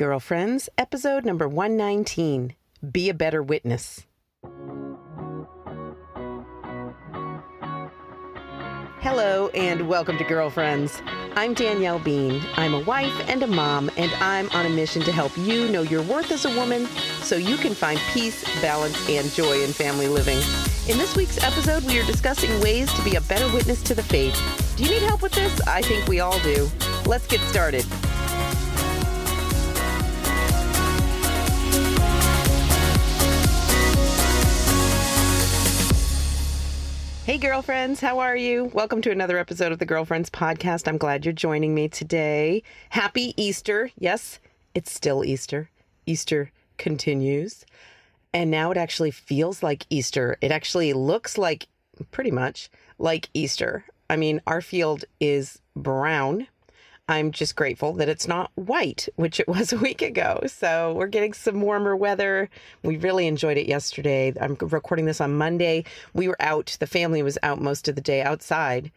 Girlfriends, episode number 119 Be a Better Witness. Hello, and welcome to Girlfriends. I'm Danielle Bean. I'm a wife and a mom, and I'm on a mission to help you know your worth as a woman so you can find peace, balance, and joy in family living. In this week's episode, we are discussing ways to be a better witness to the faith. Do you need help with this? I think we all do. Let's get started. Hey, girlfriends, how are you? Welcome to another episode of the Girlfriends Podcast. I'm glad you're joining me today. Happy Easter. Yes, it's still Easter. Easter continues. And now it actually feels like Easter. It actually looks like pretty much like Easter. I mean, our field is brown I'm just grateful that it's not white, which it was a week ago. So we're getting some warmer weather. We really enjoyed it yesterday. I'm recording this on Monday. We were out, the family was out most of the day outside.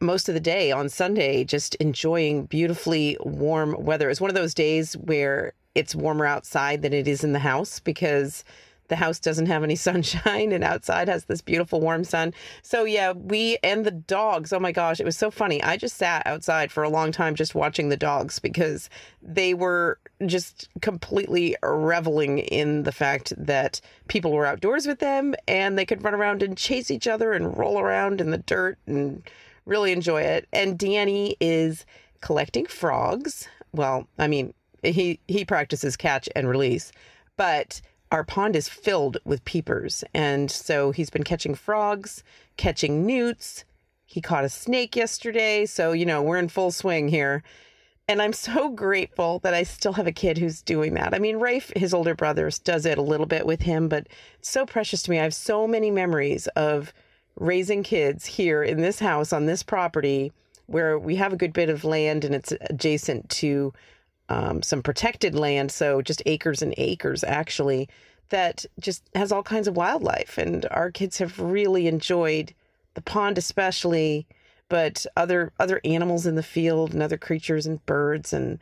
Most of the day on Sunday, just enjoying beautifully warm weather. It's one of those days where it's warmer outside than it is in the house because the house doesn't have any sunshine and outside has this beautiful warm sun. So yeah, we and the dogs, oh my gosh, it was so funny. I just sat outside for a long time just watching the dogs because they were just completely reveling in the fact that people were outdoors with them and they could run around and chase each other and roll around in the dirt and really enjoy it. And Danny is collecting frogs. Well, I mean, he he practices catch and release, but our pond is filled with peepers. And so he's been catching frogs, catching newts. He caught a snake yesterday. So, you know, we're in full swing here. And I'm so grateful that I still have a kid who's doing that. I mean, Rafe, his older brother, does it a little bit with him, but so precious to me. I have so many memories of raising kids here in this house on this property where we have a good bit of land and it's adjacent to um, some protected land, so just acres and acres actually, that just has all kinds of wildlife. And our kids have really enjoyed the pond, especially, but other other animals in the field and other creatures and birds and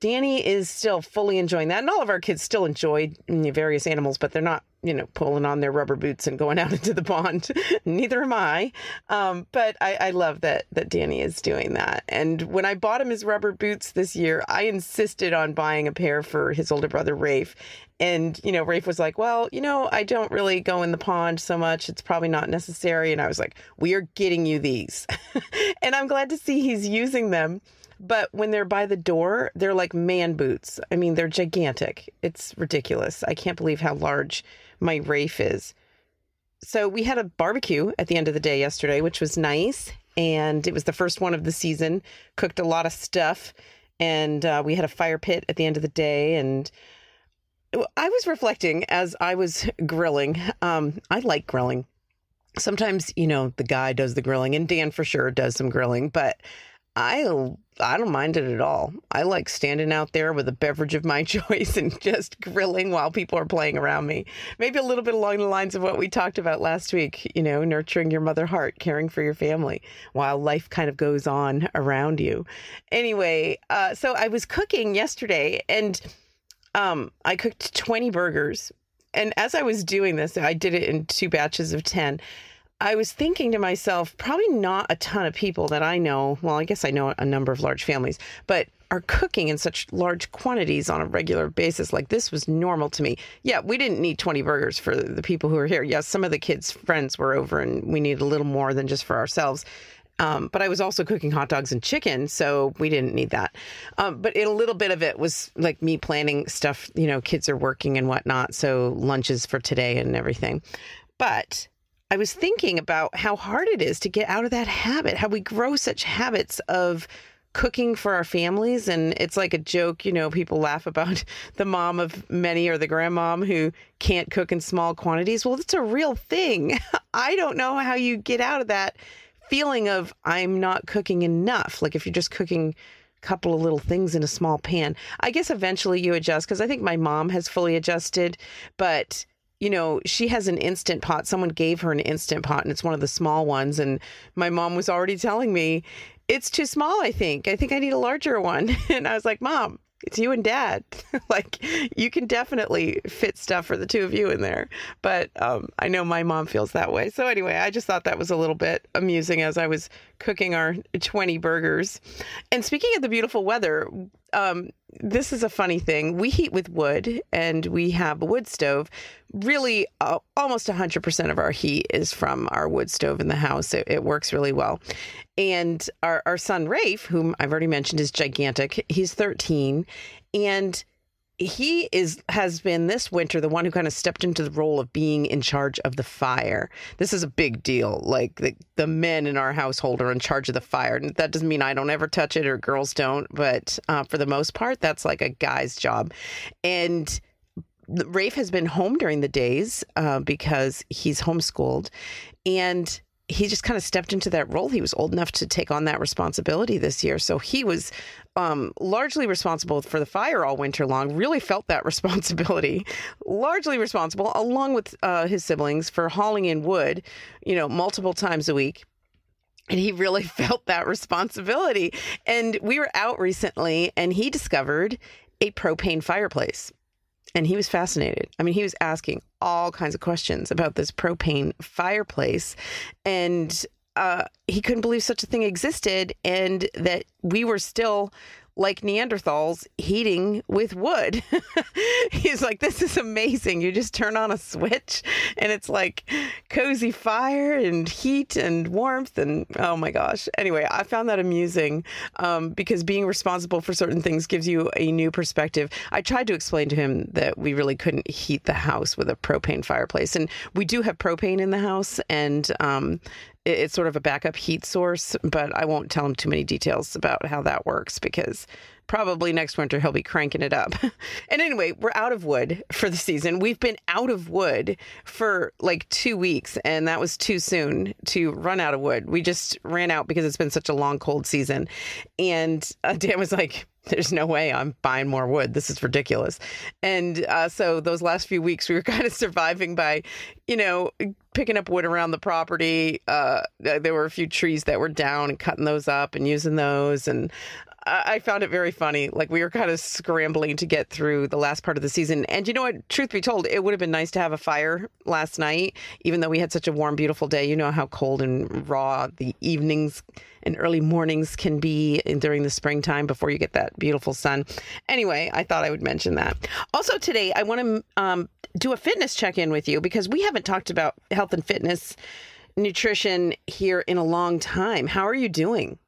Danny is still fully enjoying that. And all of our kids still enjoy various animals, but they're not, you know, pulling on their rubber boots and going out into the pond. Neither am I. Um, but I, I love that that Danny is doing that. And when I bought him his rubber boots this year, I insisted on buying a pair for his older brother Rafe. And, you know, Rafe was like, Well, you know, I don't really go in the pond so much. It's probably not necessary. And I was like, We are getting you these. and I'm glad to see he's using them but when they're by the door, they're like man boots. I mean, they're gigantic. It's ridiculous. I can't believe how large my Rafe is. So we had a barbecue at the end of the day yesterday, which was nice. And it was the first one of the season. Cooked a lot of stuff. And uh, we had a fire pit at the end of the day. And I was reflecting as I was grilling. Um, I like grilling. Sometimes, you know, the guy does the grilling, and Dan for sure does some grilling, but I I don't mind it at all. I like standing out there with a beverage of my choice and just grilling while people are playing around me. Maybe a little bit along the lines of what we talked about last week, you know, nurturing your mother heart, caring for your family while life kind of goes on around you. Anyway, uh, so I was cooking yesterday and um, I cooked 20 burgers. And as I was doing this, I did it in two batches of 10 I was thinking to myself, probably not a ton of people that I know. Well, I guess I know a number of large families, but are cooking in such large quantities on a regular basis. Like this was normal to me. Yeah, we didn't need 20 burgers for the people who were here. Yes, some of the kids' friends were over and we needed a little more than just for ourselves. Um, but I was also cooking hot dogs and chicken, so we didn't need that. Um, but a little bit of it was like me planning stuff. You know, kids are working and whatnot, so lunches for today and everything. But I was thinking about how hard it is to get out of that habit, how we grow such habits of cooking for our families. And it's like a joke, you know, people laugh about the mom of many or the grandmom who can't cook in small quantities. Well, it's a real thing. I don't know how you get out of that feeling of I'm not cooking enough. Like if you're just cooking a couple of little things in a small pan. I guess eventually you adjust because I think my mom has fully adjusted, but you know, she has an instant pot. Someone gave her an instant pot and it's one of the small ones. And my mom was already telling me, it's too small, I think. I think I need a larger one. And I was like, Mom, it's you and dad. like you can definitely fit stuff for the two of you in there. But um, I know my mom feels that way. So anyway, I just thought that was a little bit amusing as I was cooking our 20 burgers. And speaking of the beautiful weather, um, this is a funny thing. We heat with wood and we have a wood stove. Really, uh, almost 100% of our heat is from our wood stove in the house. It, it works really well. And our, our son, Rafe, whom I've already mentioned, is gigantic. He's 13. And he is has been this winter the one who kind of stepped into the role of being in charge of the fire. This is a big deal. Like the, the men in our household are in charge of the fire. And that doesn't mean I don't ever touch it or girls don't, but uh, for the most part, that's like a guy's job. And Rafe has been home during the days uh, because he's homeschooled, and he just kind of stepped into that role. He was old enough to take on that responsibility this year. So he was um, largely responsible for the fire all winter long, really felt that responsibility, largely responsible, along with uh, his siblings, for hauling in wood, you know, multiple times a week. And he really felt that responsibility. And we were out recently and he discovered a propane fireplace and he was fascinated. I mean, he was asking all kinds of questions about this propane fireplace, and uh, he couldn't believe such a thing existed, and that we were still like Neanderthals heating with wood. He's like, this is amazing. You just turn on a switch and it's like cozy fire and heat and warmth. And oh my gosh. Anyway, I found that amusing um, because being responsible for certain things gives you a new perspective. I tried to explain to him that we really couldn't heat the house with a propane fireplace. And we do have propane in the house. And um, it's sort of a backup heat source, but I won't tell him too many details about how that works because probably next winter he'll be cranking it up. and anyway, we're out of wood for the season. We've been out of wood for like two weeks, and that was too soon to run out of wood. We just ran out because it's been such a long, cold season. And uh, Dan was like, there's no way I'm buying more wood. This is ridiculous. And uh, so those last few weeks, we were kind of surviving by, you know, picking up wood around the property. Uh, there were a few trees that were down and cutting those up and using those. And I found it very funny. Like we were kind of scrambling to get through the last part of the season. And you know what? Truth be told, it would have been nice to have a fire last night, even though we had such a warm, beautiful day. You know how cold and raw the evenings and early mornings can be during the springtime before you get that beautiful sun. Anyway, I thought I would mention that. Also, today, I want to um, do a fitness check in with you because we haven't talked about health and fitness nutrition here in a long time. How are you doing?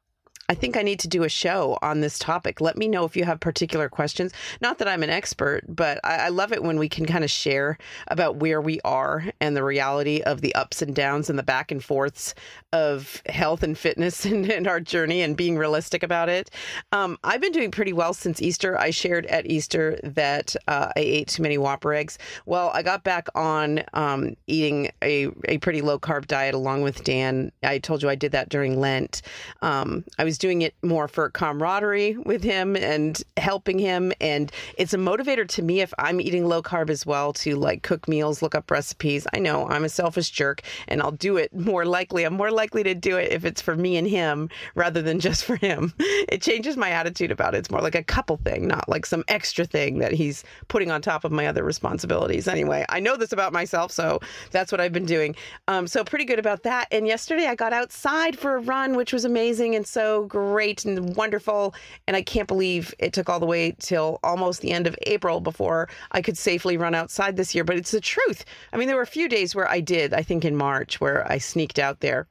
I think I need to do a show on this topic. Let me know if you have particular questions. Not that I'm an expert, but I, I, love it when we can kind of share about where we are and the reality of the ups and downs and the back and forths of health and fitness and, and our journey and being realistic about it. Um, I've been doing pretty well since Easter. I shared at Easter that uh, I ate too many Whopper eggs. Well, I got back on um, eating a, a pretty low carb diet along with Dan. I told you I did that during Lent. Um, I was doing it more for camaraderie with him and helping him. And it's a motivator to me if I'm eating low carb as well to like cook meals, look up recipes. I know I'm a selfish jerk and I'll do it more likely. I'm more likely to do it if it's for me and him rather than just for him. It changes my attitude about it. It's more like a couple thing, not like some extra thing that he's putting on top of my other responsibilities. Anyway, I know this about myself, so that's what I've been doing. Um, so pretty good about that. And yesterday I got outside for a run, which was amazing and so great and wonderful. And I can't believe it took all the way till almost the end of April before I could safely run outside this year. But it's the truth. I mean, there were a few days where I did, I think in March, where I sneaked out there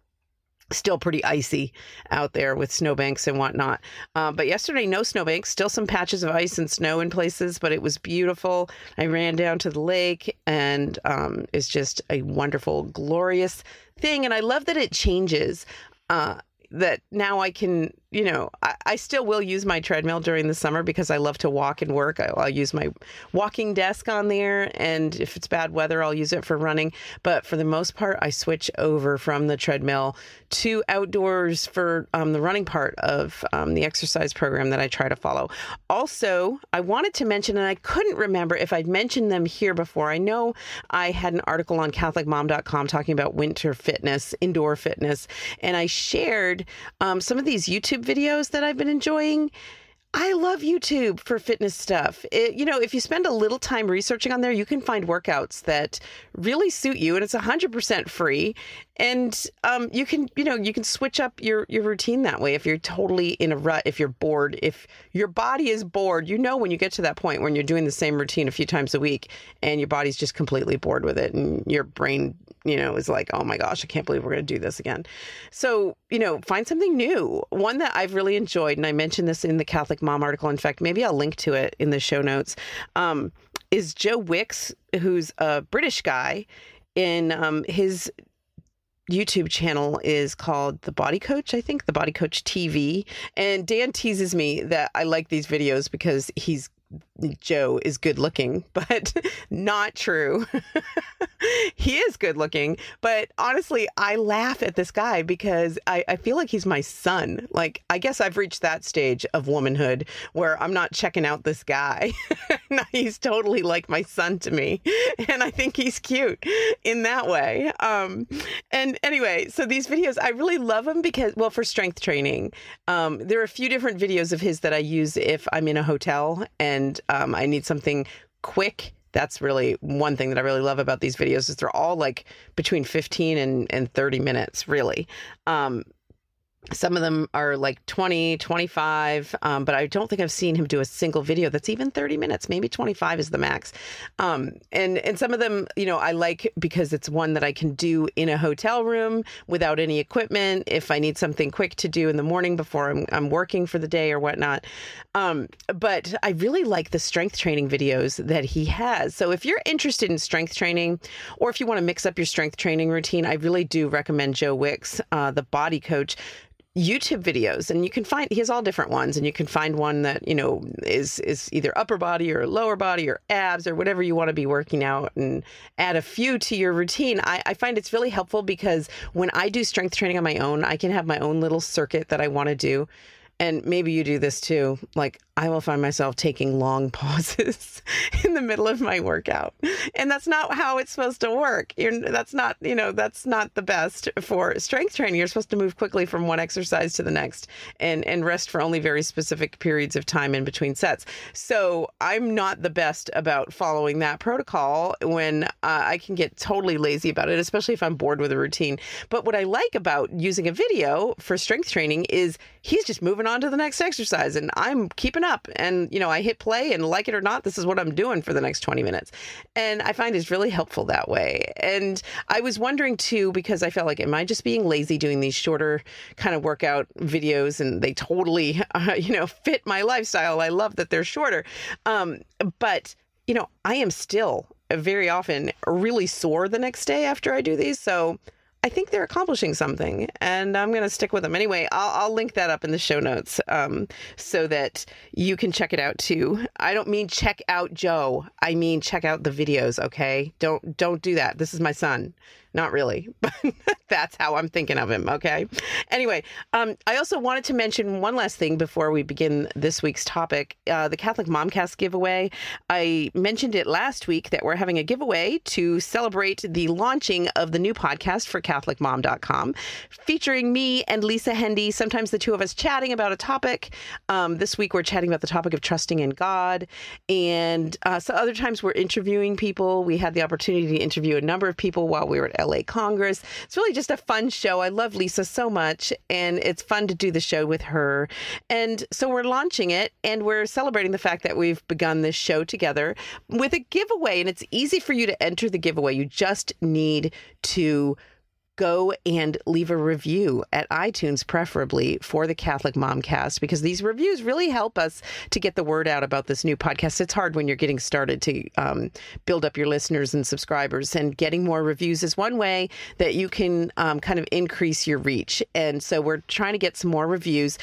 still pretty icy out there with snowbanks and whatnot. Uh, but yesterday, no snowbanks, still some patches of ice and snow in places, but it was beautiful. I ran down to the lake and um, it's just a wonderful, glorious thing. And I love that it changes. Uh, that now I can you know, I, I, still will use my treadmill during the summer because I love to walk and work. I, will use my walking desk on there, and if it's bad weather, I'll use it for running. But for the most part, I switch over from the treadmill to outdoors for um, the running part of um, the exercise program that I try to follow. Also, I wanted to mention, and I couldn't remember if I'd mentioned them here before. I know I had an article on CatholicMom.com talking about winter fitness, indoor fitness, and I shared um, some of these YouTube YouTube videos that I've been enjoying. I love YouTube for fitness stuff. It, you know, if you spend a little time researching on there, you can find workouts that really suit you, and it's 100% free. And um, you can, you know, you can switch up your your routine that way. If you're totally in a rut, if you're bored, if your body is bored, you know when you get to that point when you're doing the same routine a few times a week, and your body's just completely bored with it, and your brain, you know, is like, oh my gosh, I can't believe we're going to do this again. So, you know, find something new. One that I've really enjoyed, and I mentioned this in the Catholic Mom article. In fact, maybe I'll link to it in the show notes. Um, is Joe Wicks, who's a British guy, in um, his YouTube channel is called The Body Coach, I think, The Body Coach TV. And Dan teases me that I like these videos because he's Joe is good looking, but not true. he is good looking, but honestly, I laugh at this guy because I, I feel like he's my son. Like, I guess I've reached that stage of womanhood where I'm not checking out this guy. Now he's totally like my son to me. And I think he's cute in that way. Um, and anyway, so these videos, I really love them because, well, for strength training, um, there are a few different videos of his that I use if I'm in a hotel and um, I need something quick that's really one thing that I really love about these videos is they're all like between 15 and, and 30 minutes, really. Um, some of them are like 20 25 um, but i don't think i've seen him do a single video that's even 30 minutes. Maybe 25 is the max. Um, and and some of them you know i like because it's one that i can do in a hotel room without any equipment if i need something quick to do in the morning before i'm, I'm working for the day or whatnot. Um, but i really like the strength training videos that he has. So if you're interested in strength training or if you want to mix up your strength training routine i really do recommend joe wicks uh, the body coach YouTube videos, and you can find he has all different ones, and you can find one that you know is is either upper body or lower body or abs or whatever you want to be working out, and add a few to your routine. I, I find it's really helpful because when I do strength training on my own, I can have my own little circuit that I want to do and maybe you do this too. Like I will find myself taking long pauses in the middle of my workout. And that's not how it's supposed to work. You're, that's not, you know, that's not the best for strength training. You're supposed to move quickly from one exercise to the next and, and rest for only very specific periods of time in between sets. So I'm not the best about following that protocol when uh, I can get totally lazy about it, especially if I'm bored with a routine. But what I like about using a video for strength training is he's just moving on to the next exercise and I'm keeping up and you know I hit play and like it or not this is what I'm doing for the next 20 minutes. And I find it's really helpful that way. And I was wondering too because I felt like am I just being lazy doing these shorter kind of workout videos and they totally uh, you know fit my lifestyle? I love that they're shorter. Um, but you know I am still very often really sore the next day after I do these. So I think they're accomplishing something, and I'm going to stick with them. Anyway, I'll, I'll, link that up in the show notes um, so that you can check it out too. I don't mean check out Joe. I mean check out the videos. Okay, don't don't do that. This is my son. Not really, but that's how I'm thinking of him. Okay. Anyway, um, I also wanted to mention one last thing before we begin this week's topic uh, the Catholic Momcast giveaway. I mentioned it last week that we're having a giveaway to celebrate the launching of the new podcast for CatholicMom.com, featuring me and Lisa Hendey, sometimes the two of us chatting about a topic. Um, this week we're chatting about the topic of trusting in God. And uh, so other times we're interviewing people. We had the opportunity to interview a number of people while we were at LA Congress. It's really just a fun show. I love Lisa so much, and it's fun to do the show with her. And so we're launching it, and we're celebrating the fact that we've begun this show together with a giveaway. And it's easy for you to enter the giveaway. You just need to go and leave a review at iTunes, preferably for the Catholic Momcast, because these reviews really help us to get the word out about this new podcast. It's hard when you're getting started to um, build up your listeners and subscribers, and getting more reviews is one way that you can um, kind of increase your reach. And so we're trying to get some more reviews.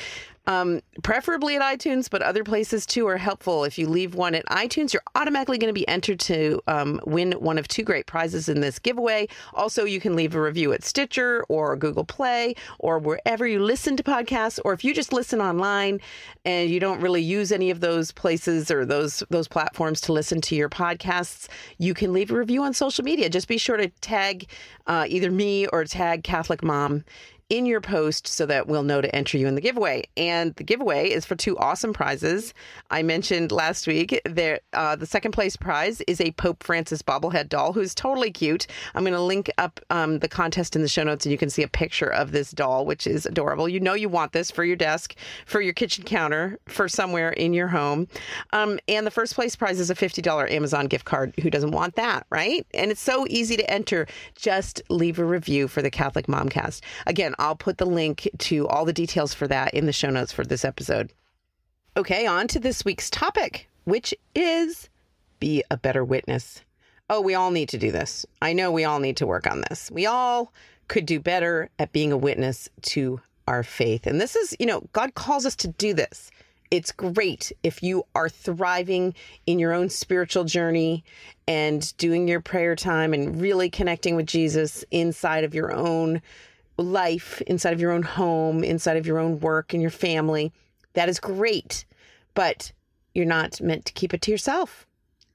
Um, preferably at iTunes, but other places too are helpful. If you leave one at iTunes, you're automatically going to be entered to um, win one of two great prizes in this giveaway. Also, you can leave a review at Stitcher or Google Play or wherever you listen to podcasts, or if you just listen online and you don't really use any of those places or those those platforms to listen to your podcasts, you can leave a review on social media. Just be sure to tag uh, either me or tag Catholic Mom in your post so that we'll know to enter you in the giveaway. And the giveaway is for two awesome prizes. I mentioned last week that uh, the second place prize is a Pope Francis bobblehead doll who's totally cute. I'm going to link up um, the contest in the show notes and you can see a picture of this doll, which is adorable. You know you want this for your desk, for your kitchen counter, for somewhere in your home. Um, and the first place prize is a $50 Amazon gift card. Who doesn't want that, right? And it's so easy to enter. Just leave a review for the Catholic Momcast. Again, I'll put the link to all the details for that in the show notes for this episode. Okay, on to this week's topic, which is be a better witness. Oh, we all need to do this. I know we all need to work on this. We all could do better at being a witness to our faith. And this is, you know, God calls us to do this. It's great if you are thriving in your own spiritual journey and doing your prayer time and really connecting with Jesus inside of your own life, inside of your own home, inside of your own work and your family. That is great. But you're not meant to keep it to yourself.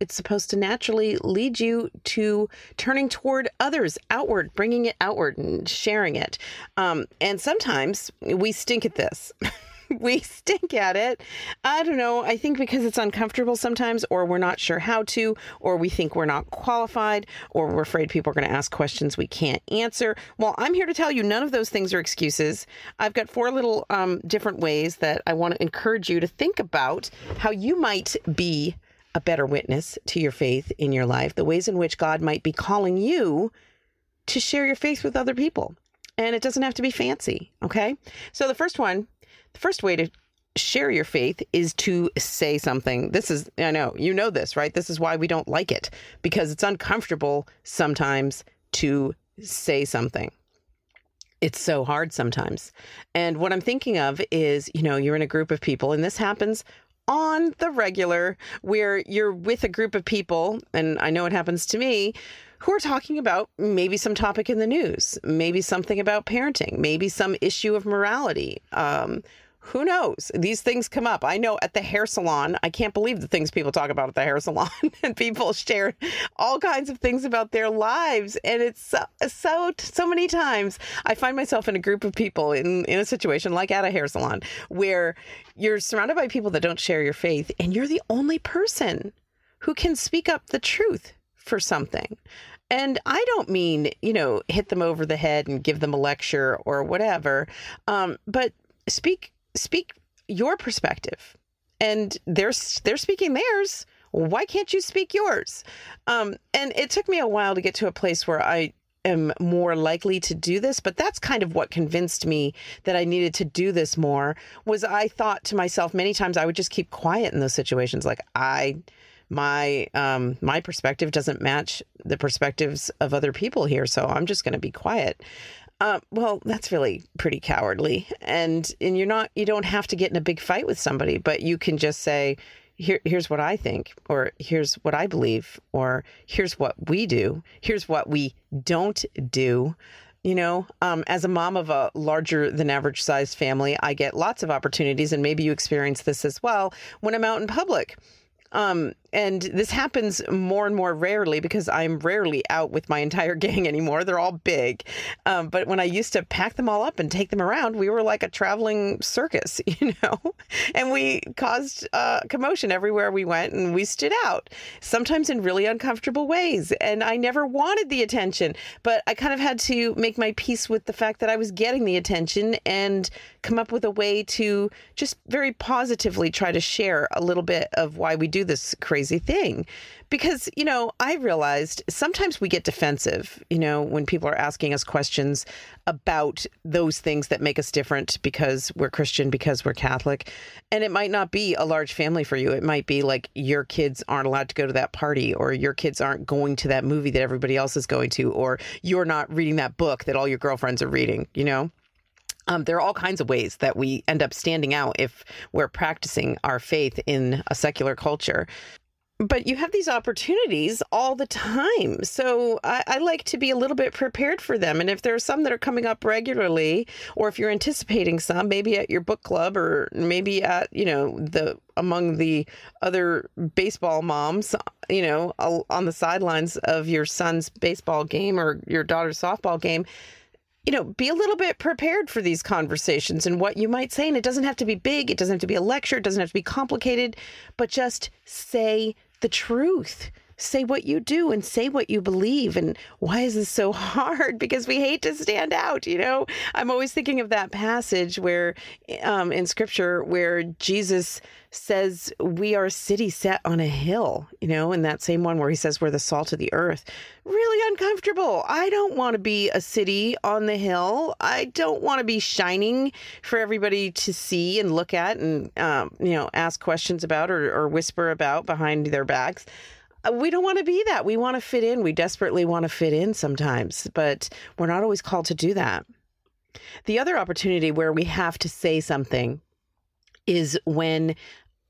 It's supposed to naturally lead you to turning toward others, outward, bringing it outward and sharing it. Um, and sometimes we stink at this. we stink at it. I don't know. I think because it's uncomfortable sometimes, or we're not sure how to, or we think we're not qualified, or we're afraid people are going to ask questions we can't answer. Well, I'm here to tell you none of those things are excuses. I've got four little um, different ways that I want to encourage you to think about how you might be a better witness to your faith in your life, the ways in which God might be calling you to share your faith with other people. And it doesn't have to be fancy, okay? So the first one the first way to share your faith is to say something. This is, I know, you know this, right? This is why we don't like it because it's uncomfortable sometimes to say something. It's so hard sometimes. And what I'm thinking of is, you know, you're in a group of people, and this happens on the regular where you're with a group of people, and I know it happens to me who are talking about maybe some topic in the news, maybe something about parenting, maybe some issue of morality. Um, who knows? These things come up. I know at the hair salon, I can't believe the things people talk about at the hair salon, and people share all kinds of things about their lives. And it's so, so, so many times I find myself in a group of people in, in a situation like at a hair salon where you're surrounded by people that don't share your faith, and you're the only person who can speak up the truth for something. And I don't mean, you know, hit them over the head and give them a lecture or whatever, um, but speak speak your perspective. And they're they're speaking theirs. Why can't you speak yours? Um, and it took me a while to get to a place where I am more likely to do this but that's kind of what convinced me that I needed to do this more was I thought to myself many times I would just keep quiet in those situations like I my um my perspective doesn't match the perspectives of other people here so i'm just going to be quiet uh, well that's really pretty cowardly. And and you're not you don't have to get in a big fight with somebody but you can just say here here's what i think or here's what i believe or here's what we do here's what we don't do. You know um, as a mom of a larger than average sized family i get lots of opportunities and maybe you experience this as well when i'm out in public. Um, and this happens more and more rarely because I'm rarely out with my entire gang anymore. They're all big. Um, but when I used to pack them all up and take them around, we were like a traveling circus, you know, and we caused uh, commotion everywhere we went and we stood out, sometimes in really uncomfortable ways. And I never wanted the attention, but I kind of had to make my peace with the fact that I was getting the attention and come up with a way to just very positively try to share a little bit of why we do this crazy crazy thing. Because you know i realized sometimes we get defensive you know when people are asking us questions about those things that make us different because we're christian because we're catholic. And it might not be a large family for you. It might be like your kids aren't allowed to go to that party or your kids aren't going to that movie that everybody else is going to or you're not reading that book that all your girlfriends are reading you know? Um, there are all kinds of ways that we end up standing out if we're practicing our faith in a secular culture but you have these opportunities all the time. So I, I, like to be a little bit prepared for them. And if there are some that are coming up regularly, or if you're anticipating some, maybe at your book club or maybe at, you know, the among the other baseball moms, you know, on the sidelines of your son's baseball game or your daughter's softball game, you know, be a little bit prepared for these conversations and what you might say. And it doesn't have to be big, it doesn't have to be a lecture, it doesn't have to be complicated, but just say the truth say what you do and say what you believe. And why is this so hard? Because we hate to stand out, you know? I'm always thinking of that passage where um, in scripture where Jesus says we are a city set on a hill, you know, and that same one where he says we're the salt of the earth. Really uncomfortable. I don't want to be a city on the hill. I don't want to be shining for everybody to see and look at and, um, you know, ask questions about or, or whisper about behind their backs. Uh, we don't want to be that. We want to fit in. We desperately want to fit in sometimes, but we're not always called to do that. The other opportunity where we have to say something is when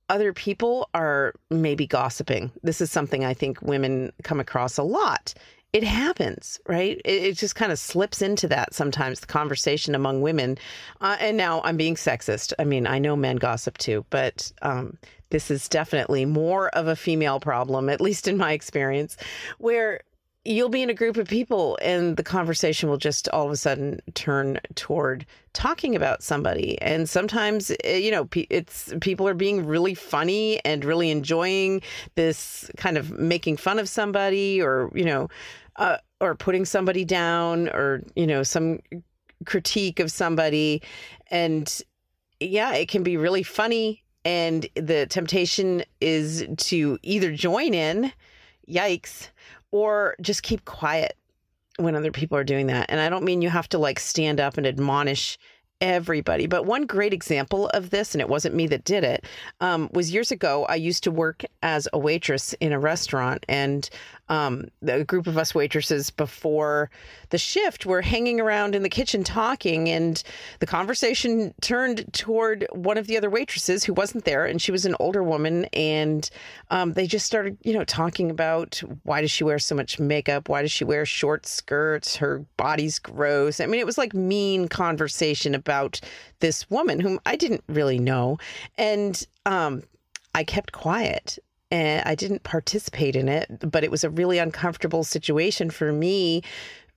other people are maybe gossiping. This is something I think women come across a lot it happens, right? It, it just kind of slips into that sometimes, the conversation among women. Uh, and now I'm being sexist. I mean, I know men gossip too, but um, this is definitely more of a female problem, at least in my experience, where you'll be in a group of people and the conversation will just all of a sudden turn toward talking about somebody. And sometimes eh, you know it's people are being really funny and really enjoying this kind of making fun of somebody or you know uh, or putting somebody down or you know some critique of somebody. And yeah it can be really funny and the temptation is to either join in yikes or just keep quiet when other people are doing that and i don't mean you have to like stand up and admonish everybody. But one great example of this, and it wasn't me that did it, um, was years ago. I used to work as a waitress in a restaurant, and um, a group of us waitresses before the shift were hanging around in the kitchen talking, and the conversation turned toward one of the other waitresses who wasn't there, and she was an older woman, and um, they just started, you know, talking about why does she wear so much makeup? Why does she wear short skirts? Her body's gross. I mean, it was like mean conversation about this woman whom I didn't really know. And um, I kept quiet and I didn't participate in it, but it was a really uncomfortable situation for me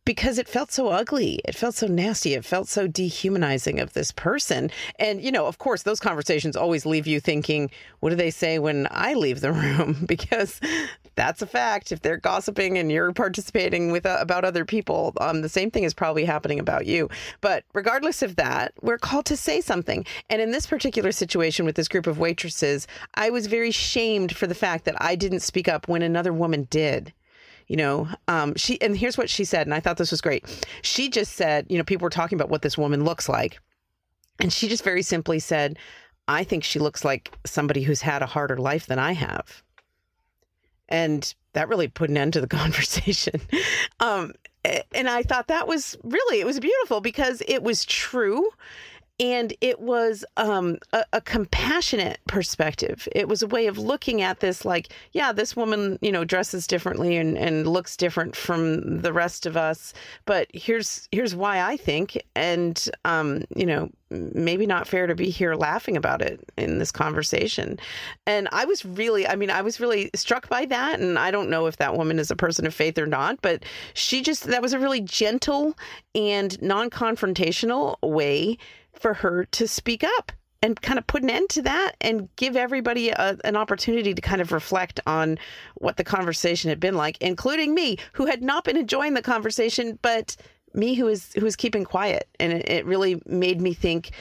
because it felt so ugly. It felt so nasty. It felt so dehumanizing of this person. And, you know, of course, those conversations always leave you thinking, what do they say when I leave the room? because that's a fact. If they're gossiping and you're participating with uh, about other people, um, the same thing is probably happening about you. But regardless of that, we're called to say something. And in this particular situation with this group of waitresses, I was very shamed for the fact that I didn't speak up when another woman did you know um, she and here's what she said and i thought this was great she just said you know people were talking about what this woman looks like and she just very simply said i think she looks like somebody who's had a harder life than i have and that really put an end to the conversation. Um, and i thought that was really it was beautiful because it was true and it was um, a, a, compassionate perspective. It was a way of looking at this like, yeah, this woman, you know, dresses differently and, and looks different from the rest of us, but here's here's why I think, and um, you know, maybe not fair to be here laughing about it in this conversation. And I was really, I mean, I was really struck by that. And I don't know if that woman is a person of faith or not, but she just, that was a really gentle and non confrontational way for her to speak up and kind of put an end to that and give everybody a, an opportunity to kind of reflect on what the conversation had been like, including me, who had not been enjoying the conversation, but me who is who is keeping quiet. And it, it really made me think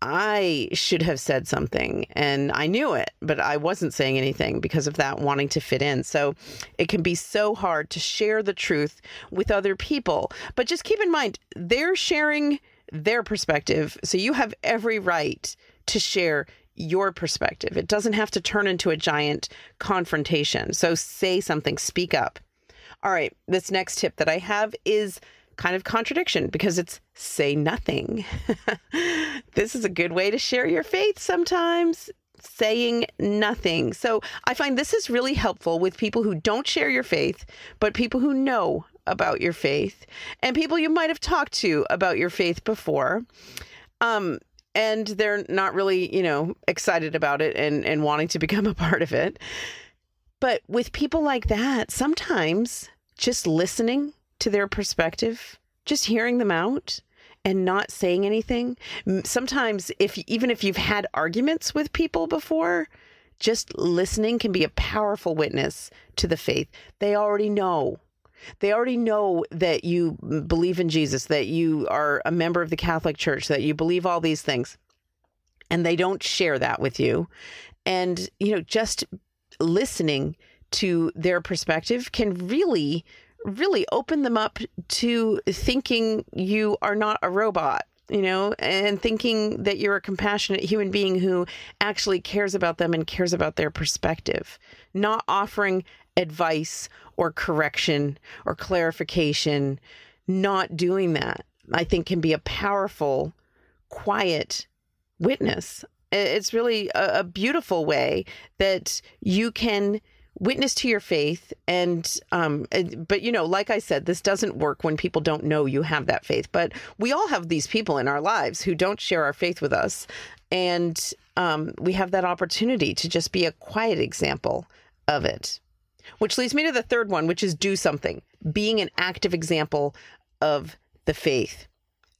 I should have said something and I knew it, but I wasn't saying anything because of that wanting to fit in. So it can be so hard to share the truth with other people. But just keep in mind, they're sharing their perspective. So you have every right to share your perspective. It doesn't have to turn into a giant confrontation. So say something, speak up. All right, this next tip that I have is kind of contradiction because it's say nothing. this is a good way to share your faith sometimes. Saying nothing. So I find this is really helpful with people who don't share your faith, but people who know about your faith and people you might have talked to about your faith before. Um, and they're not really, you know, excited about it and, and wanting to become a part of it. But with people like that, sometimes just listening to their perspective, just hearing them out, and not saying anything. Sometimes if even if you've had arguments with people before, just listening can be a powerful witness to the faith. They already know. They already know that you believe in Jesus, that you are a member of the Catholic Church, that you believe all these things. And they don't share that with you. And, you know, just listening to their perspective can really, really open them up to thinking you are not a robot you know, and thinking that you're a compassionate human being who actually cares about them and cares about their perspective, not offering advice or correction or clarification, not doing that, I think can be a powerful, quiet witness. It's really a, beautiful way that you can witness to your faith and um but you know like i said this doesn't work when people don't know you have that faith but we all have these people in our lives who don't share our faith with us and um we have that opportunity to just be a quiet example of it which leads me to the third one which is do something being an active example of the faith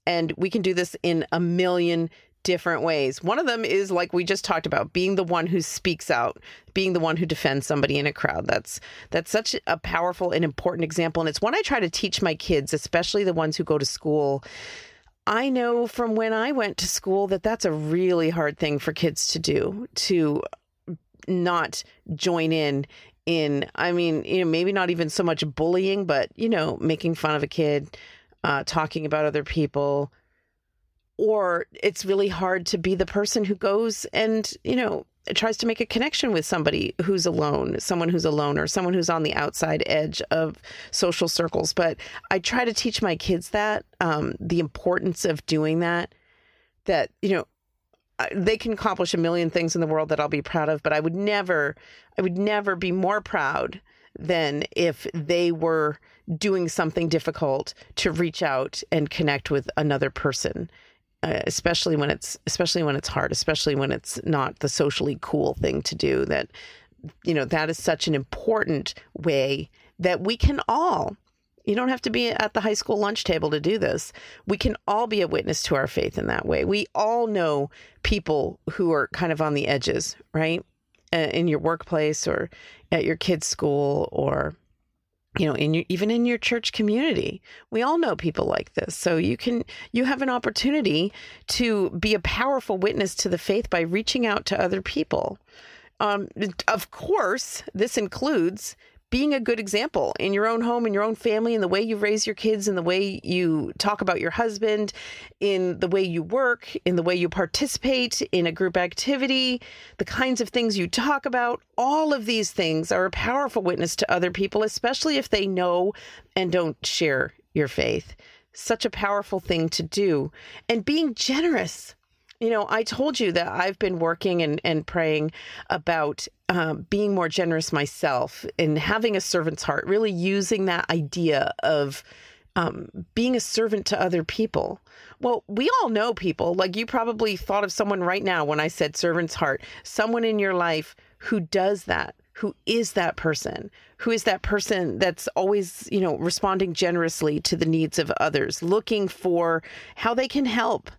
and we can do this in a million different ways. One of them is like we just talked about, being the one who speaks out, being the one who defends somebody in a crowd. That's that's such a powerful and important example and it's one I try to teach my kids, especially the ones who go to school. I know from when I went to school that that's a really hard thing for kids to do to not join in in I mean, you know, maybe not even so much bullying, but you know, making fun of a kid, uh, talking about other people, or it's really hard to be the person who goes and, you know, tries to make a connection with somebody who's alone, someone who's alone, or someone who's on the outside edge of social circles. But I try to teach my kids that um, the importance of doing that, that, you know, they can accomplish a million things in the world that I'll be proud of, but I would never, I would never be more proud than if they were doing something difficult to reach out and connect with another person uh, especially when it's especially when it's hard, especially when it's not the socially cool thing to do. That you know that is such an important way that we can all. You don't have to be at the high school lunch table to do this. We can all be a witness to our faith in that way. We all know people who are kind of on the edges, right? In your workplace or at your kid's school or you know in your even in your church community we all know people like this so you can you have an opportunity to be a powerful witness to the faith by reaching out to other people um, of course this includes being a good example in your own home, in your own family, in the way you raise your kids, in the way you talk about your husband, in the way you work, in the way you participate in a group activity, the kinds of things you talk about. All of these things are a powerful witness to other people, especially if they know and don't share your faith. Such a powerful thing to do. And being generous you know, I told you that I've been working and, and praying about uh, being more generous myself and having a servant's heart, really using that idea of um, being a servant to other people. Well, we all know people, like you probably thought of someone right now when I said servant's heart, someone in your life who does that, who is that person, who is that person that's always, you know, responding generously to the needs of others, looking for how they can help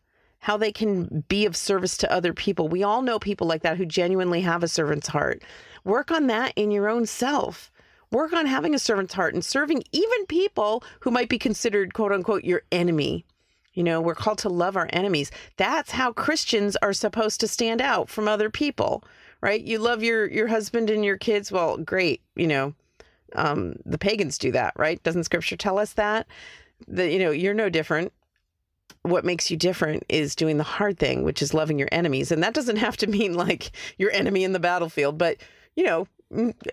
how they can be of service to other people. We all know people like that who genuinely have a servant's heart. Work on that in your own self. Work on having a servant's heart and serving even people who might be considered, quote unquote, your enemy. You know, we're called to love our enemies. That's how Christians are supposed to stand out from other people, right? You love your your husband and your kids. Well, great. You know, um, the pagans do that, right? Doesn't Scripture tell us that? That you know, you're no different what makes you different is doing the hard thing, which is loving your enemies. And that doesn't have to mean like your enemy in the battlefield, but you know,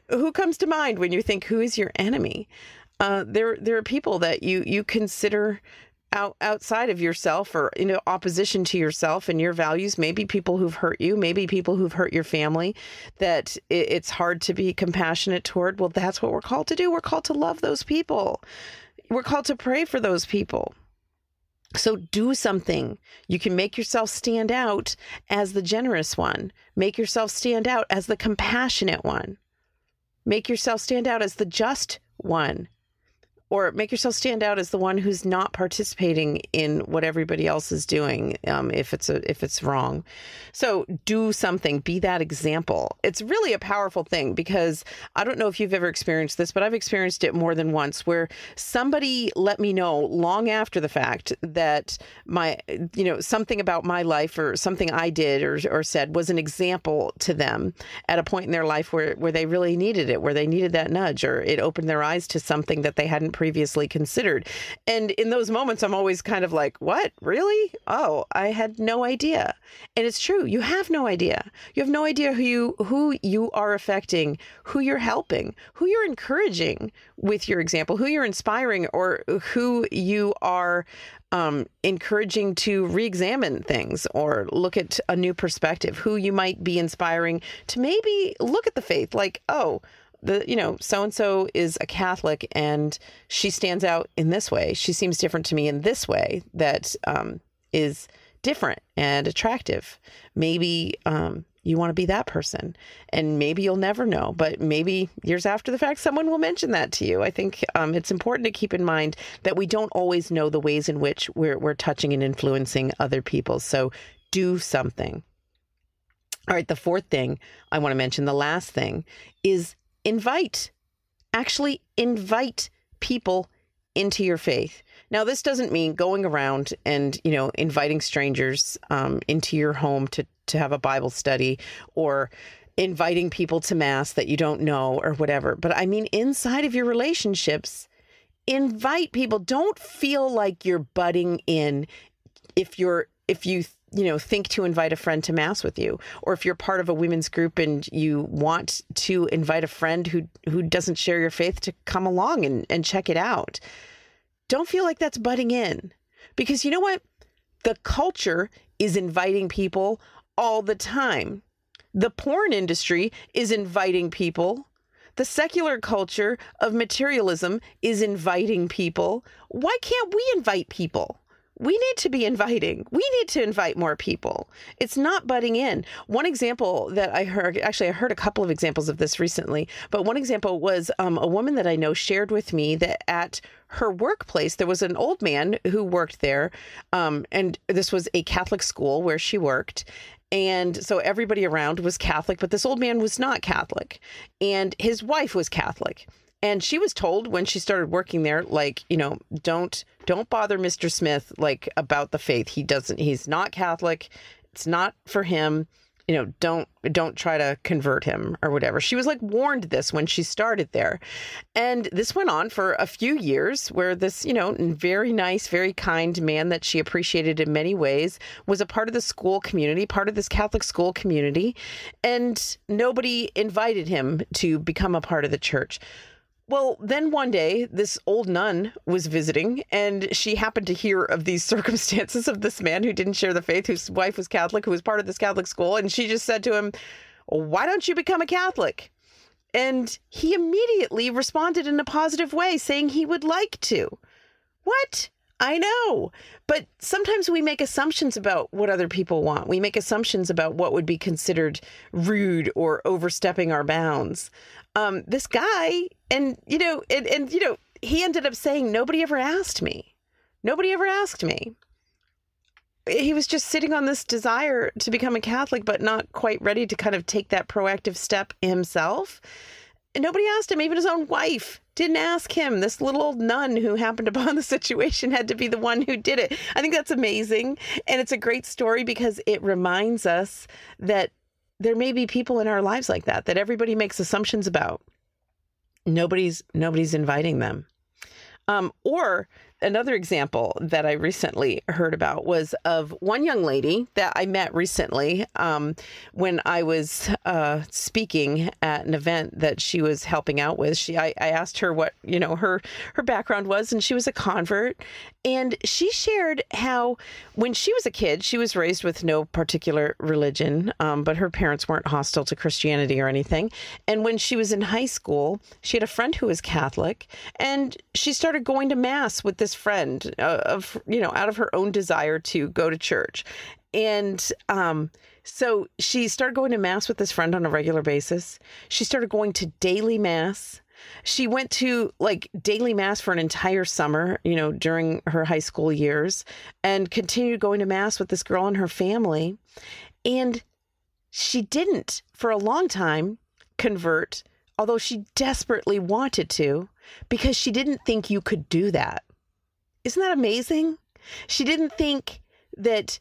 who comes to mind when you think who is your enemy? Uh, there, there are people that you you consider out outside of yourself or you know opposition to yourself and your values. Maybe people who've hurt you, maybe people who've hurt your family. That it, it's hard to be compassionate toward. Well, that's what we're called to do. We're called to love those people. We're called to pray for those people. So do something. You can make yourself stand out as the generous one. Make yourself stand out as the compassionate one. Make yourself stand out as the just one. Or make yourself stand out as the one who's not participating in what everybody else is doing um, if it's a, if it's wrong. So do something. Be that example. It's really a powerful thing because i don't know if you've ever experienced this but i've experienced it more than once where somebody let me know long after the fact that my you know something about my life or something i did or, or said was an example to them at a point in their life where, where they really needed it where they needed that nudge or it opened their eyes to something that they hadn't previously considered. And in those moments, I'm always kind of like, what? Really? Oh, I had no idea. And it's true. You have no idea. You have no idea who you, who you are affecting, who you're helping, who you're encouraging with your example, who you're inspiring, or who you are um, encouraging to re examine things or look at a new perspective, who you might be inspiring to maybe look at the faith like, oh, the you know so and so is a catholic and she stands out in this way. She seems different to me in this way that um, is different and attractive. Maybe um, you want to be that person and maybe you'll never know but maybe years after the fact someone will mention that to you. I think um, it's important to keep in mind that we don't always know the ways in which we're, we're touching and influencing other people. So do something. All right the fourth thing i want to mention the last thing is invite, actually invite people into your faith. Now, this doesn't mean going around and you know inviting strangers um, into your home to to have a Bible study or inviting people to mass that you don't know or whatever. But I mean, inside of your relationships, invite people. Don't feel like you're butting in if you're if you you know think to invite a friend to mass with you. Or if you're part of a women's group and you want to invite a friend who who doesn't share your faith to come along and, and check it out don't feel like that's butting in. Because you know what? The culture is inviting people all the time. The porn industry is inviting people. The secular culture of materialism is inviting people. Why can't we invite people we need to be inviting. We need to invite more people. It's not butting in. One example that I heard, actually, I heard a couple of examples of this recently, but one example was um, a woman that I know shared with me that at her workplace, there was an old man who worked there. Um, and this was a Catholic school where she worked. And so everybody around was Catholic, but this old man was not Catholic. And his wife was Catholic and she was told when she started working there like you know don't don't bother mr smith like about the faith. He doesn't he's not catholic. It's not for him. You know don't don't try to convert him or whatever. She was like warned this when she started there. And this went on for a few years where this you know very nice very kind man that she appreciated in many ways was a part of the school community part of this catholic school community. And nobody invited him to become a part of the church well, then one day, this old nun was visiting, and she happened to hear of these circumstances of this man who didn't share the faith, whose wife was Catholic, who was part of this Catholic school. And she just said to him, Why don't you become a Catholic? And he immediately responded in a positive way, saying he would like to. What? I know. But sometimes we make assumptions about what other people want. We make assumptions about what would be considered rude or overstepping our bounds. Um, this guy, and you know, and, and you know, he ended up saying, Nobody ever asked me. Nobody ever asked me. He was just sitting on this desire to become a Catholic, but not quite ready to kind of take that proactive step himself. And nobody asked him, even his own wife didn't ask him. This little old nun who happened upon the situation had to be the one who did it. I think that's amazing. And it's a great story because it reminds us that there may be people in our lives like that, that everybody makes assumptions about. Nobody's nobody's inviting them. Um, or another example that I recently heard about was of one young lady that I met recently um, when I was uh, speaking at an event that she was helping out with. She, I, I asked her what you know her her background was, and she was a convert, and she shared how when she was a kid, she was raised with no particular religion, um, but her parents weren't hostile to Christianity or anything. And when she was in high school, she had a friend who was Catholic, and she started going to mass with this friend uh, of you know out of her own desire to go to church and um so she started going to mass with this friend on a regular basis she started going to daily mass She went to like daily mass for an entire summer, you know, during her high school years and continued going to mass with this girl and her family. And she didn't for a long time convert, although she desperately wanted to, because she didn't think you could do that. Isn't that amazing? She didn't think that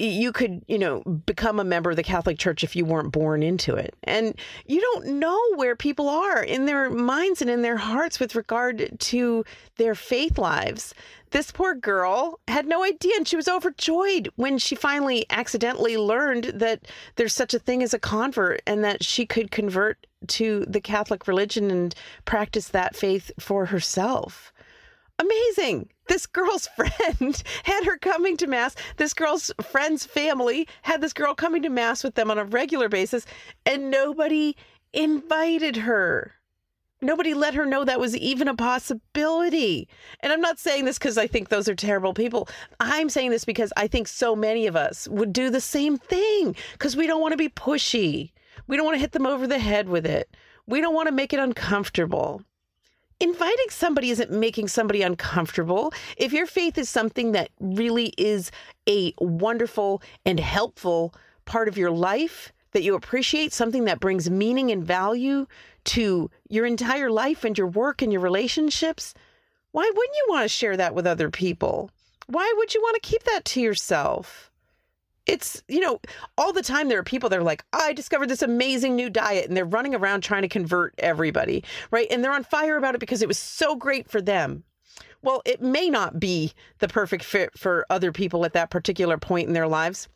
you could, you know, become a member of the Catholic Church if you weren't born into it. And you don't know where people are in their minds and in their hearts with regard to their faith lives. This poor girl had no idea and she was overjoyed when she finally accidentally learned that there's such a thing as a convert and that she could convert to the Catholic religion and practice that faith for herself. Amazing this girl's friend had her coming to mass. This girl's friend's family had this girl coming to mass with them on a regular basis, and nobody invited her. Nobody let her know that was even a possibility. And I'm not saying this because I think those are terrible people. I'm saying this because I think so many of us would do the same thing because we don't want to be pushy. We don't want to hit them over the head with it. We don't want to make it uncomfortable inviting somebody isn't making somebody uncomfortable. If your faith is something that really is a wonderful and helpful part of your life, that you appreciate, something that brings meaning and value to your entire life and your work and your relationships, why wouldn't you want to share that with other people? Why would you want to keep that to yourself? It's you know all the time there are people that are like i discovered this amazing new diet and they're running around trying to convert everybody right? And they're on fire about it because it was so great for them. Well it may not be the perfect fit for other people at that particular point in their lives.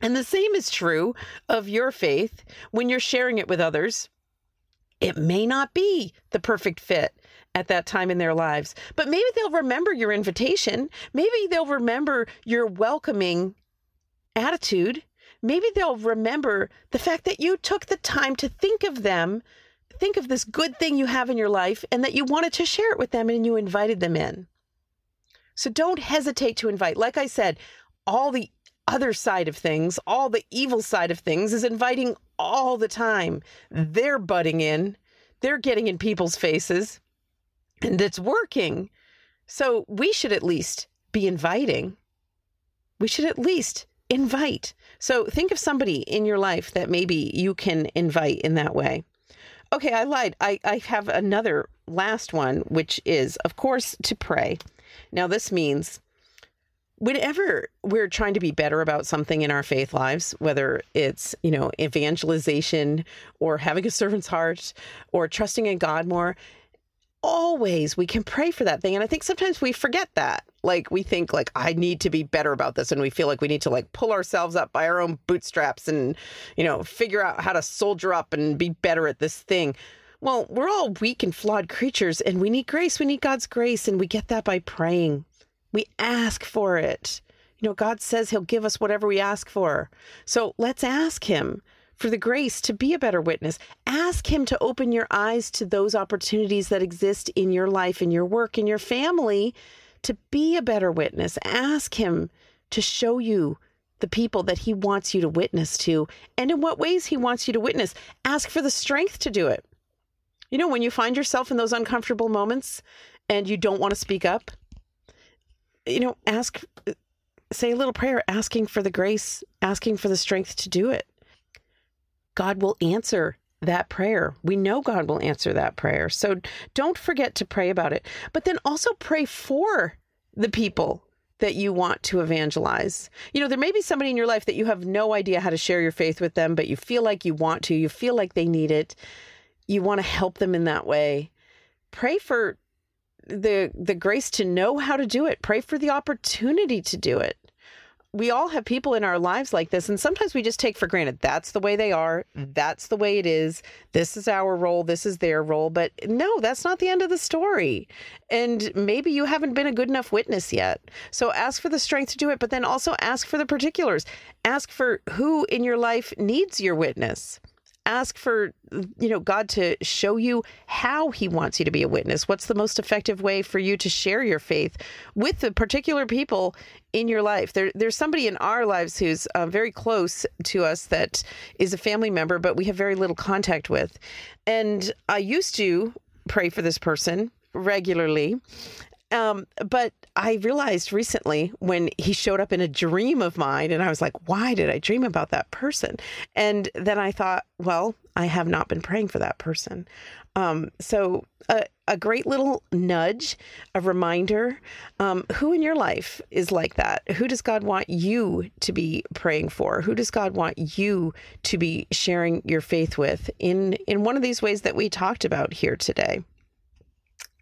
And the same is true of your faith when you're sharing it with others. It may not be the perfect fit at that time in their lives but maybe they'll remember your invitation. Maybe they'll remember your welcoming attitude, maybe they'll remember the fact that you took the time to think of them, think of this good thing you have in your life, and that you wanted to share it with them and you invited them in. So don't hesitate to invite. Like I said, all the other side of things, all the evil side of things is inviting all the time. They're butting in, they're getting in people's faces, and it's working. So we should at least be inviting. We should at least invite. So think of somebody in your life that maybe you can invite in that way. Okay, I lied. I, I have another last one, which is, of course, to pray. Now, this means whenever we're trying to be better about something in our faith lives, whether it's, you know, evangelization or having a servant's heart or trusting in God more, always we can pray for that thing and i think sometimes we forget that. Like we think like i need to be better about this and we feel like we need to like pull ourselves up by our own bootstraps and you know figure out how to soldier up and be better at this thing. Well we're all weak and flawed creatures and we need grace. We need god's grace and we get that by praying. We ask for it. You know god says he'll give us whatever we ask for. So let's ask him for the grace to be a better witness. Ask Him to open your eyes to those opportunities that exist in your life, in your work, in your family to be a better witness. Ask Him to show you the people that He wants you to witness to and in what ways He wants you to witness. Ask for the strength to do it. You know, when you find yourself in those uncomfortable moments and you don't want to speak up, you know, ask, say a little prayer asking for the grace, asking for the strength to do it. God will answer that prayer. We know God will answer that prayer. So don't forget to pray about it. But then also pray for the people that you want to evangelize. You know, there may be somebody in your life that you have no idea how to share your faith with them, but you feel like you want to, you feel like they need it. You want to help them in that way. Pray for the the grace to know how to do it. Pray for the opportunity to do it we all have people in our lives like this and sometimes we just take for granted that's the way they are. That's the way it is. This is our role. This is their role. But no that's not the end of the story. And maybe you haven't been a good enough witness yet. So ask for the strength to do it but then also ask for the particulars. Ask for who in your life needs your witness ask for you know god to show you how he wants you to be a witness what's the most effective way for you to share your faith with the particular people in your life there, there's somebody in our lives who's uh, very close to us that is a family member but we have very little contact with and i used to pray for this person regularly. Um, but I realized recently when he showed up in a dream of mine, and I was like, why did I dream about that person? And then I thought, well, I have not been praying for that person. Um, so, a, a great little nudge, a reminder um, who in your life is like that? Who does God want you to be praying for? Who does God want you to be sharing your faith with in, in one of these ways that we talked about here today?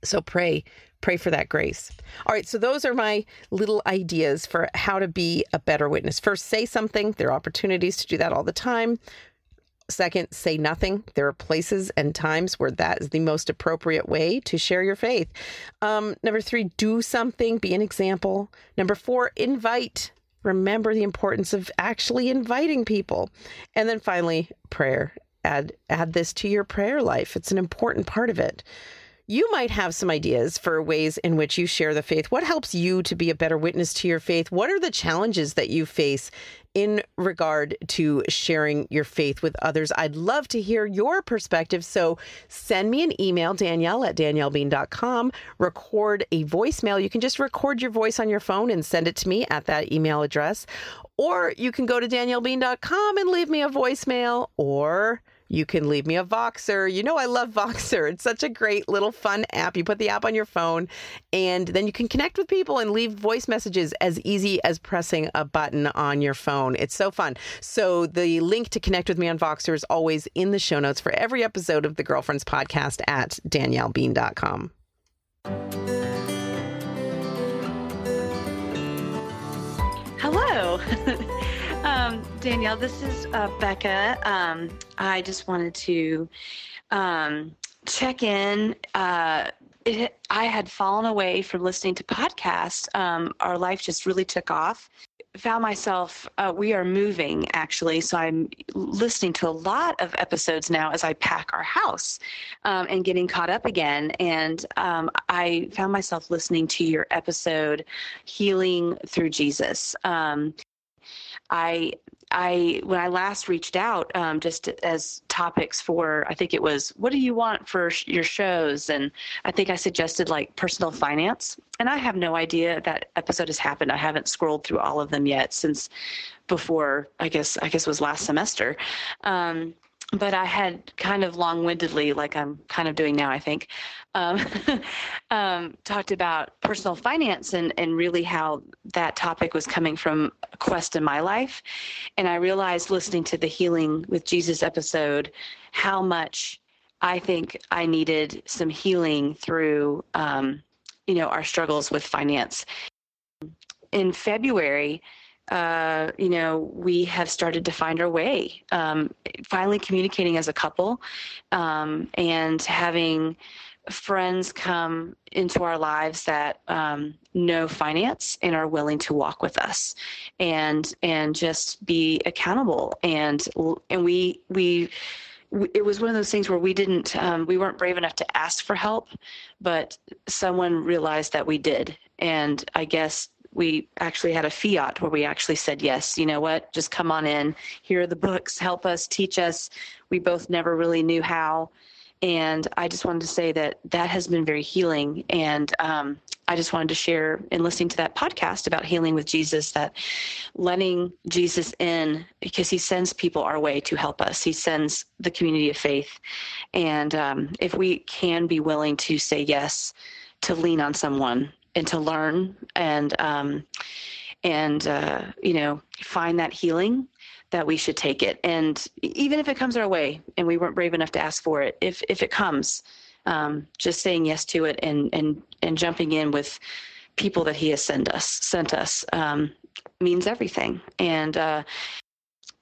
So, pray pray for that grace. All right, so those are my little ideas for how to be a better witness. First, say something. There are opportunities to do that all the time. Second, say nothing. There are places and times where that is the most appropriate way to share your faith. Um, number three, do something, be an example. Number four, invite. Remember the importance of actually inviting people. And then finally, prayer. Add add this to your prayer life. It's an important part of it. You might have some ideas for ways in which you share the faith. What helps you to be a better witness to your faith? What are the challenges that you face in regard to sharing your faith with others? I'd love to hear your perspective. So send me an email, Danielle at daniellebean.com. Record a voicemail. You can just record your voice on your phone and send it to me at that email address. Or you can go to daniellebean.com and leave me a voicemail or you can leave me a Voxer. You know, I love Voxer. It's such a great little fun app. You put the app on your phone, and then you can connect with people and leave voice messages as easy as pressing a button on your phone. It's so fun. So, the link to connect with me on Voxer is always in the show notes for every episode of the Girlfriends Podcast at daniellebean.com. Hello. Um, Danielle, this is uh, Becca. Um, I just wanted to um, check in. Uh, it, I had fallen away from listening to podcasts. Um, our life just really took off. Found myself, uh, we are moving actually, so I'm listening to a lot of episodes now as I pack our house um, and getting caught up again. And um, I found myself listening to your episode, Healing Through Jesus. I I when I last reached out, um, just as topics for, I think it was, what do you want for sh- your shows? And I think I suggested like personal finance. And I have no idea that episode has happened. I haven't scrolled through all of them yet since before. I guess I guess was last semester. Um, but I had kind of long-windedly, like I'm kind of doing now, I think, um, um, talked about personal finance and and really how that topic was coming from a quest in my life, and I realized listening to the Healing with Jesus episode how much I think I needed some healing through, um, you know, our struggles with finance. In February, uh, you know, we have started to find our way, um, finally communicating as a couple um, and having friends come into our lives that um, know finance and are willing to walk with us and and just be accountable. And and we we it was one of those things where we didn't um, we weren't brave enough to ask for help but someone realized that we did. And i guess we actually had a fiat where we actually said yes you know what? Just come on in. Here are the books. Help us. Teach us. We both never really knew how. And i just wanted to say that that has been very healing. And um, i just wanted to share in listening to that podcast about healing with jesus that letting jesus in because he sends people our way to help us. He sends the community of faith. And um, if we can be willing to say yes to lean on someone and to learn and um, and uh, you know find that healing that we should take it. And even if it comes our way and we weren't brave enough to ask for it if if it comes um, just saying yes to it and and and jumping in with people that he has sent us sent us um, means everything. And uh,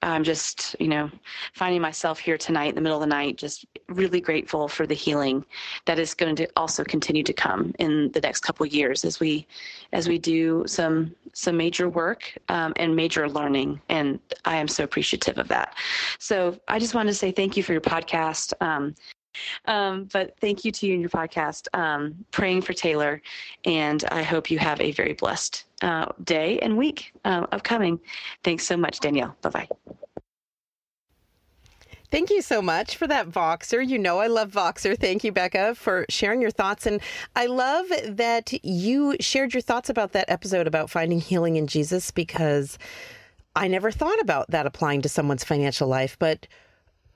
I'm just, you know, finding myself here tonight in the middle of the night, just really grateful for the healing that is going to also continue to come in the next couple years as we, as we do some some major work um, and major learning, and I am so appreciative of that. So I just wanted to say thank you for your podcast. Um, um, but thank you to you and your podcast. Um, praying for Taylor, and I hope you have a very blessed uh, day and week uh, upcoming. Thanks so much, Danielle. Bye bye. Thank you so much for that Voxer. You know I love Voxer. Thank you, Becca, for sharing your thoughts. And I love that you shared your thoughts about that episode about finding healing in Jesus because I never thought about that applying to someone's financial life. But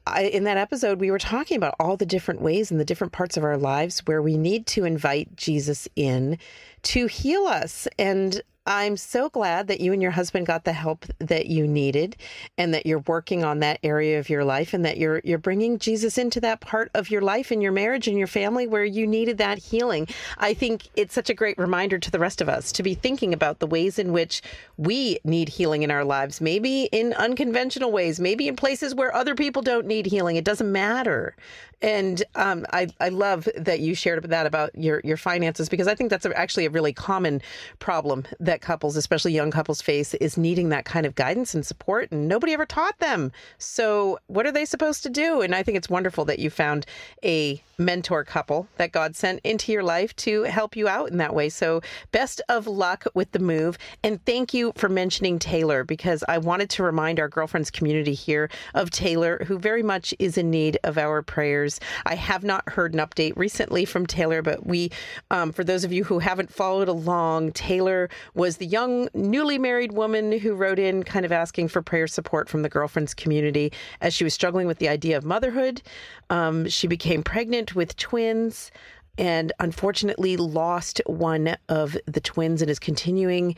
I, in that episode, we were talking about all the different ways and the different parts of our lives where we need to invite Jesus in to heal us. And I'm so glad that you and your husband got the help that you needed and that you're working on that area of your life and that you're you're bringing Jesus into that part of your life and your marriage and your family where you needed that healing. I think it's such a great reminder to the rest of us to be thinking about the ways in which we need healing in our lives, maybe in unconventional ways, maybe in places where other people don't need healing. It doesn't matter. And um, I, I love that you shared that about your, your finances because I think that's actually a really common problem that couples, especially young couples, face is needing that kind of guidance and support. And nobody ever taught them. So, what are they supposed to do? And I think it's wonderful that you found a mentor couple that God sent into your life to help you out in that way. So, best of luck with the move. And thank you for mentioning Taylor because I wanted to remind our girlfriends community here of Taylor, who very much is in need of our prayers. I have not heard an update recently from Taylor, but we, um, for those of you who haven't followed along, Taylor was the young, newly married woman who wrote in kind of asking for prayer support from the girlfriends community as she was struggling with the idea of motherhood. Um, she became pregnant with twins and unfortunately lost one of the twins and is continuing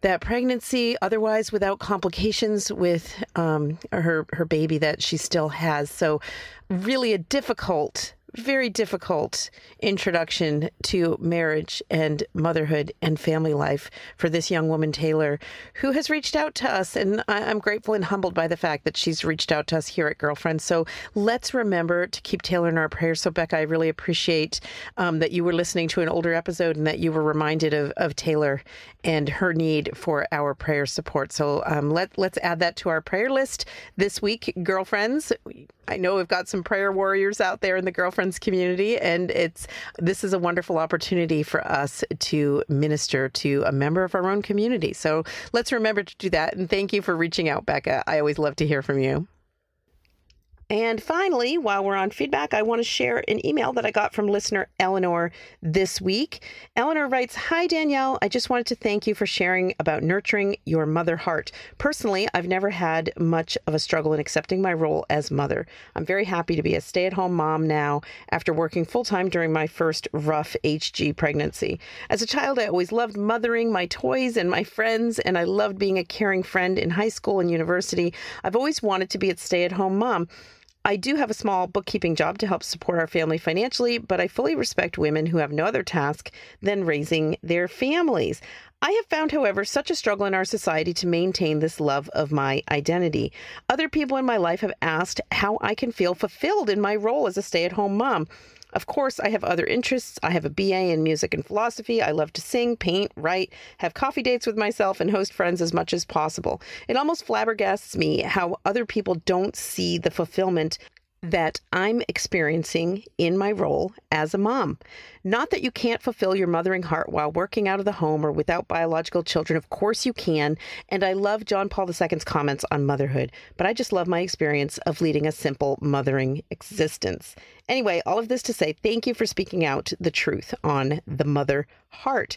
that pregnancy otherwise without complications with um, her her baby that she still has so really a difficult very difficult introduction to marriage and motherhood and family life for this young woman, Taylor, who has reached out to us. And I'm grateful and humbled by the fact that she's reached out to us here at Girlfriends. So let's remember to keep Taylor in our prayers. So, Becca, I really appreciate um, that you were listening to an older episode and that you were reminded of, of Taylor and her need for our prayer support. So um, let, let's add that to our prayer list this week, girlfriends. I know we've got some prayer warriors out there in the girlfriends community, and it's this is a wonderful opportunity for us to minister to a member of our own community. So let's remember to do that. And thank you for reaching out, Becca. I always love to hear from you. And finally, while we're on feedback, I want to share an email that I got from listener Eleanor this week. Eleanor writes Hi, Danielle. I just wanted to thank you for sharing about nurturing your mother heart. Personally, I've never had much of a struggle in accepting my role as mother. I'm very happy to be a stay at home mom now after working full time during my first rough HG pregnancy. As a child, I always loved mothering my toys and my friends, and I loved being a caring friend in high school and university. I've always wanted to be a stay at home mom. I do have a small bookkeeping job to help support our family financially, but I fully respect women who have no other task than raising their families. I have found, however, such a struggle in our society to maintain this love of my identity. Other people in my life have asked how I can feel fulfilled in my role as a stay at home mom. Of course, I have other interests. I have a BA in music and philosophy. I love to sing, paint, write, have coffee dates with myself, and host friends as much as possible. It almost flabbergasts me how other people don't see the fulfillment Mm-hmm. that I'm experiencing in my role as a mom. Not that you can't fulfill your mothering heart while working out of the home or without biological children. Of course you can. And I love John Paul II's comments on motherhood, but I just love my experience of leading a simple mothering existence. Anyway, all of this to say, thank you for speaking out the truth on the mother heart.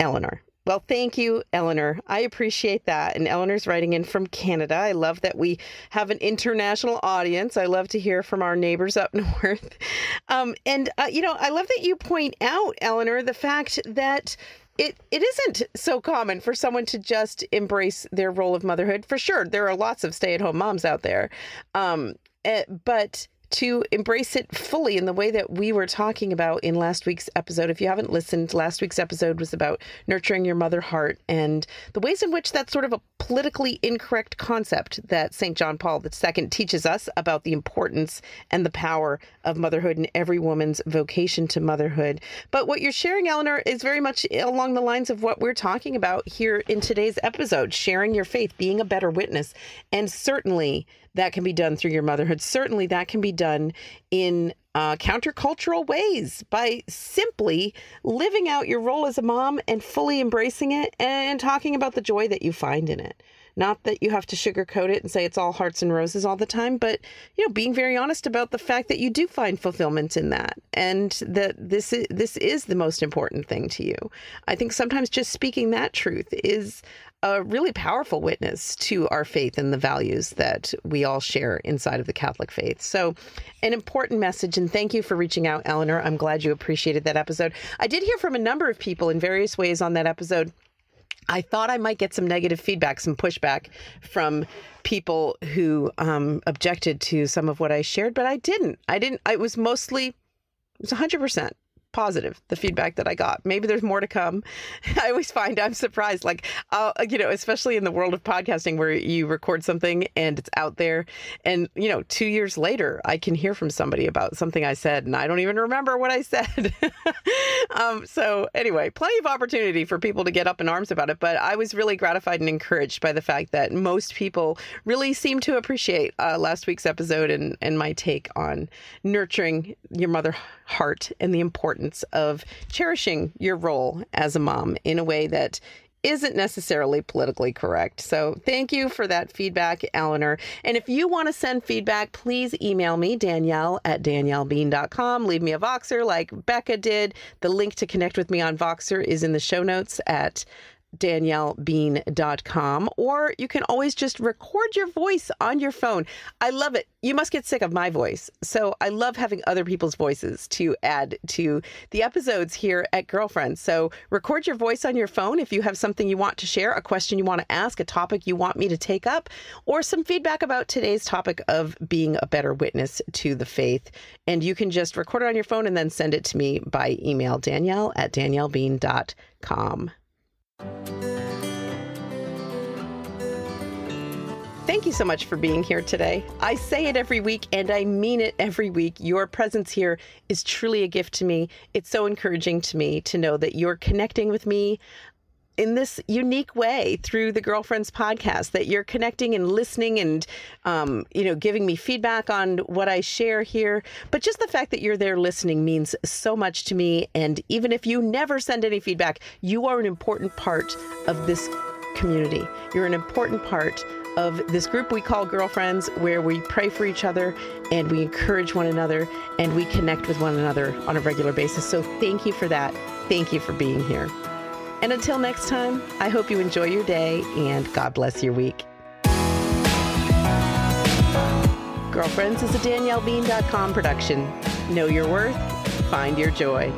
Eleanor. Well, thank you, Eleanor. I appreciate that. And Eleanor's writing in from Canada. I love that we have an international audience. I love to hear from our neighbors up north. Um, and, uh, you know, I love that you point out, Eleanor, the fact that it it isn't so common for someone to just embrace their role of motherhood. For sure, there are lots of stay at home moms out there, um, uh, but to embrace it fully in the way that we were talking about in last week's episode. If you haven't listened, last week's episode was about nurturing your mother heart and the ways in which that's sort of a politically incorrect concept that St. John Paul II teaches us about the importance and the power of motherhood and every woman's vocation to motherhood. But what you're sharing, Eleanor, is very much along the lines of what we're talking about here in today's episode sharing your faith, being a better witness. And certainly, that can be done through your motherhood. Certainly, that can be done in uh, countercultural ways by simply living out your role as a mom and fully embracing it and talking about the joy that you find in it. Not that you have to sugarcoat it and say it's all hearts and roses all the time, but you know, being very honest about the fact that you do find fulfillment in that and that this is this is the most important thing to you. I think sometimes just speaking that truth is a really powerful witness to our faith and the values that we all share inside of the Catholic faith. So, an important message, and thank you for reaching out, Eleanor. I'm glad you appreciated that episode. I did hear from a number of people in various ways on that episode. I thought I might get some negative feedback, some pushback from people who um, objected to some of what I shared, but I didn't. I didn't. It was mostly, it was 100% positive the feedback that I got. Maybe there's more to come. I always find I'm surprised, like, uh, you know, especially in the world of podcasting where you record something and it's out there. And, you know, two years later, I can hear from somebody about something I said and I don't even remember what I said. um, so, anyway, plenty of opportunity for people to get up in arms about it. But I was really gratified and encouraged by the fact that most people really seem to appreciate uh, last week's episode and, and my take on nurturing your mother heart and the importance of cherishing your role as a mom in a way that isn't necessarily politically correct. So thank you for that feedback, Eleanor. And if you want to send feedback, please email me, Danielle at daniellebean.com. Leave me a Voxer like Becca did. The link to connect with me on Voxer is in the show notes at daniellebean.com or you can always just record your voice on your phone. I love it. You must get sick of my voice. So I love having other people's voices to add to the episodes here at Girlfriends. So record your voice on your phone if you have something you want to share, a question you want to ask, a topic you want me to take up, or some feedback about today's topic of being a better witness to the faith. And you can just record it on your phone and then send it to me by email, danielle at daniellebean.com. Thank you so much for being here today. I say it every week and I mean it every week. Your presence here is truly a gift to me. It's so encouraging to me to know that you're connecting with me in this unique way through the girlfriends podcast that you're connecting and listening and um, you know giving me feedback on what i share here. But just the fact that you're there listening means so much to me. And even if you never send any feedback you are an important part of this community. You're an important part of this group we call girlfriends where we pray for each other and we encourage one another and we connect with one another on a regular basis. So thank you for that. Thank you for being here and until next time, I hope you enjoy your day and God bless your week. Girlfriends is a DanielleBean.com production. Know your worth, find your joy.